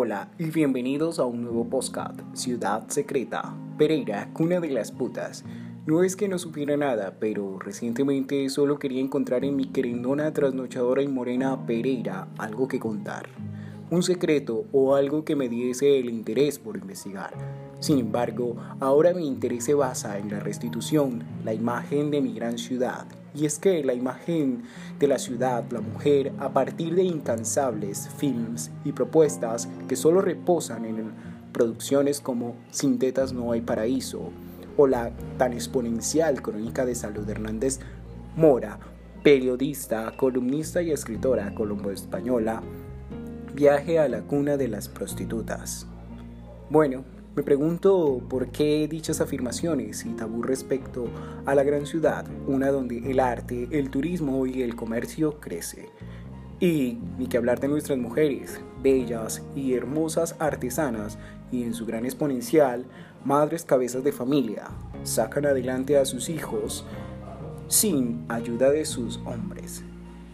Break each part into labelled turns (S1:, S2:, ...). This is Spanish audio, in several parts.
S1: Hola y bienvenidos a un nuevo postcard, Ciudad Secreta, Pereira, cuna de las putas. No es que no supiera nada, pero recientemente solo quería encontrar en mi querendona trasnochadora y morena Pereira algo que contar. Un secreto o algo que me diese el interés por investigar. Sin embargo, ahora mi interés se basa en la restitución, la imagen de mi gran ciudad. Y es que la imagen de la ciudad, la mujer, a partir de incansables films y propuestas que solo reposan en producciones como Sin tetas no hay paraíso o la tan exponencial crónica de Salud Hernández Mora, periodista, columnista y escritora colombo-española, Viaje a la cuna de las prostitutas. Bueno, me pregunto por qué dichas afirmaciones y tabú respecto a la gran ciudad, una donde el arte, el turismo y el comercio crece. Y ni que hablar de nuestras mujeres, bellas y hermosas artesanas, y en su gran exponencial, madres cabezas de familia, sacan adelante a sus hijos sin ayuda de sus hombres.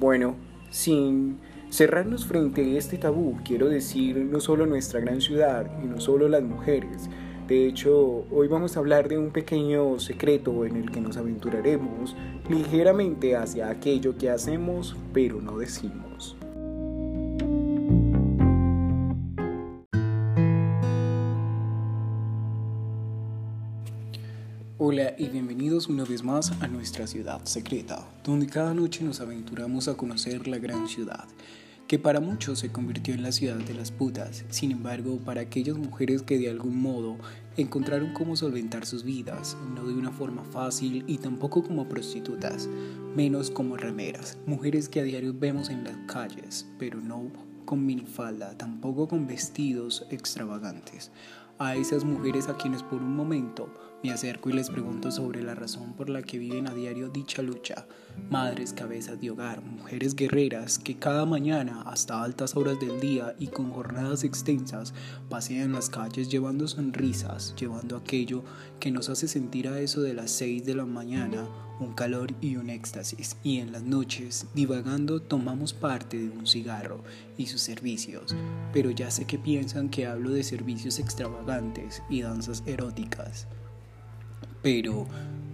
S1: Bueno, sin Cerrarnos frente a este tabú, quiero decir, no solo nuestra gran ciudad y no solo las mujeres. De hecho, hoy vamos a hablar de un pequeño secreto en el que nos aventuraremos ligeramente hacia aquello que hacemos pero no decimos. Hola y bienvenidos una vez más a nuestra ciudad secreta, donde cada noche nos aventuramos a conocer la gran ciudad que para muchos se convirtió en la ciudad de las putas. Sin embargo, para aquellas mujeres que de algún modo encontraron cómo solventar sus vidas, no de una forma fácil y tampoco como prostitutas, menos como remeras, mujeres que a diario vemos en las calles, pero no con minifalda, tampoco con vestidos extravagantes a esas mujeres a quienes por un momento me acerco y les pregunto sobre la razón por la que viven a diario dicha lucha. Madres cabezas de hogar, mujeres guerreras que cada mañana hasta altas horas del día y con jornadas extensas pasean las calles llevando sonrisas, llevando aquello que nos hace sentir a eso de las 6 de la mañana un calor y un éxtasis, y en las noches, divagando, tomamos parte de un cigarro y sus servicios, pero ya sé que piensan que hablo de servicios extravagantes y danzas eróticas. Pero,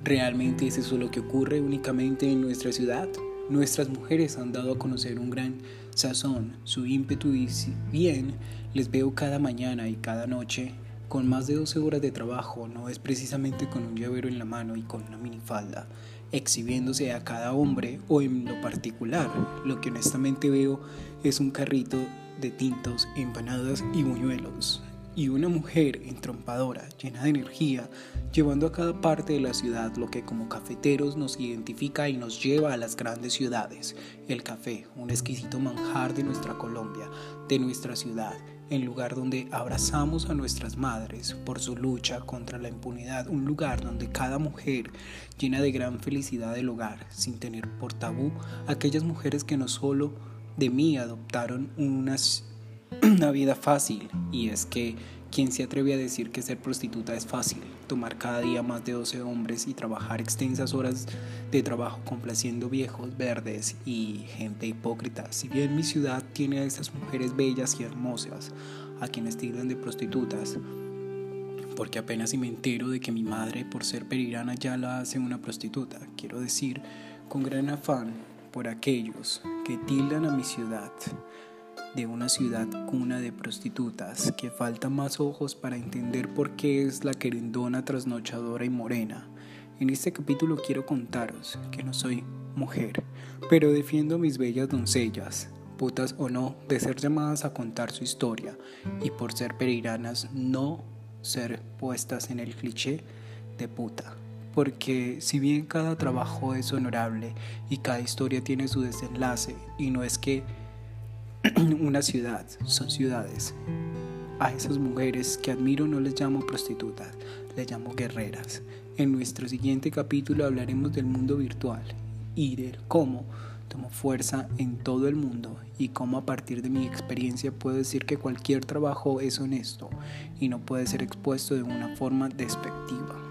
S1: ¿realmente es eso lo que ocurre únicamente en nuestra ciudad? Nuestras mujeres han dado a conocer un gran sazón, su ímpetu y si bien les veo cada mañana y cada noche, con más de 12 horas de trabajo, no es precisamente con un llavero en la mano y con una minifalda, exhibiéndose a cada hombre o en lo particular. Lo que honestamente veo es un carrito de tintos, empanadas y buñuelos. Y una mujer entrompadora, llena de energía, llevando a cada parte de la ciudad lo que como cafeteros nos identifica y nos lleva a las grandes ciudades. El café, un exquisito manjar de nuestra Colombia, de nuestra ciudad, el lugar donde abrazamos a nuestras madres por su lucha contra la impunidad, un lugar donde cada mujer llena de gran felicidad del hogar, sin tener por tabú aquellas mujeres que no solo de mí adoptaron una vida fácil, y es que ¿Quién se atreve a decir que ser prostituta es fácil? Tomar cada día más de 12 hombres y trabajar extensas horas de trabajo complaciendo viejos verdes y gente hipócrita. Si bien mi ciudad tiene a esas mujeres bellas y hermosas a quienes tildan de prostitutas, porque apenas si me entero de que mi madre, por ser perirana, ya la hace una prostituta. Quiero decir, con gran afán por aquellos que tildan a mi ciudad de una ciudad cuna de prostitutas que falta más ojos para entender por qué es la querendona trasnochadora y morena. En este capítulo quiero contaros que no soy mujer, pero defiendo a mis bellas doncellas, putas o no, de ser llamadas a contar su historia y por ser pereiranas no ser puestas en el cliché de puta. Porque si bien cada trabajo es honorable y cada historia tiene su desenlace y no es que una ciudad, son ciudades. A esas mujeres que admiro no les llamo prostitutas, les llamo guerreras. En nuestro siguiente capítulo hablaremos del mundo virtual y de cómo tomo fuerza en todo el mundo y cómo a partir de mi experiencia puedo decir que cualquier trabajo es honesto y no puede ser expuesto de una forma despectiva.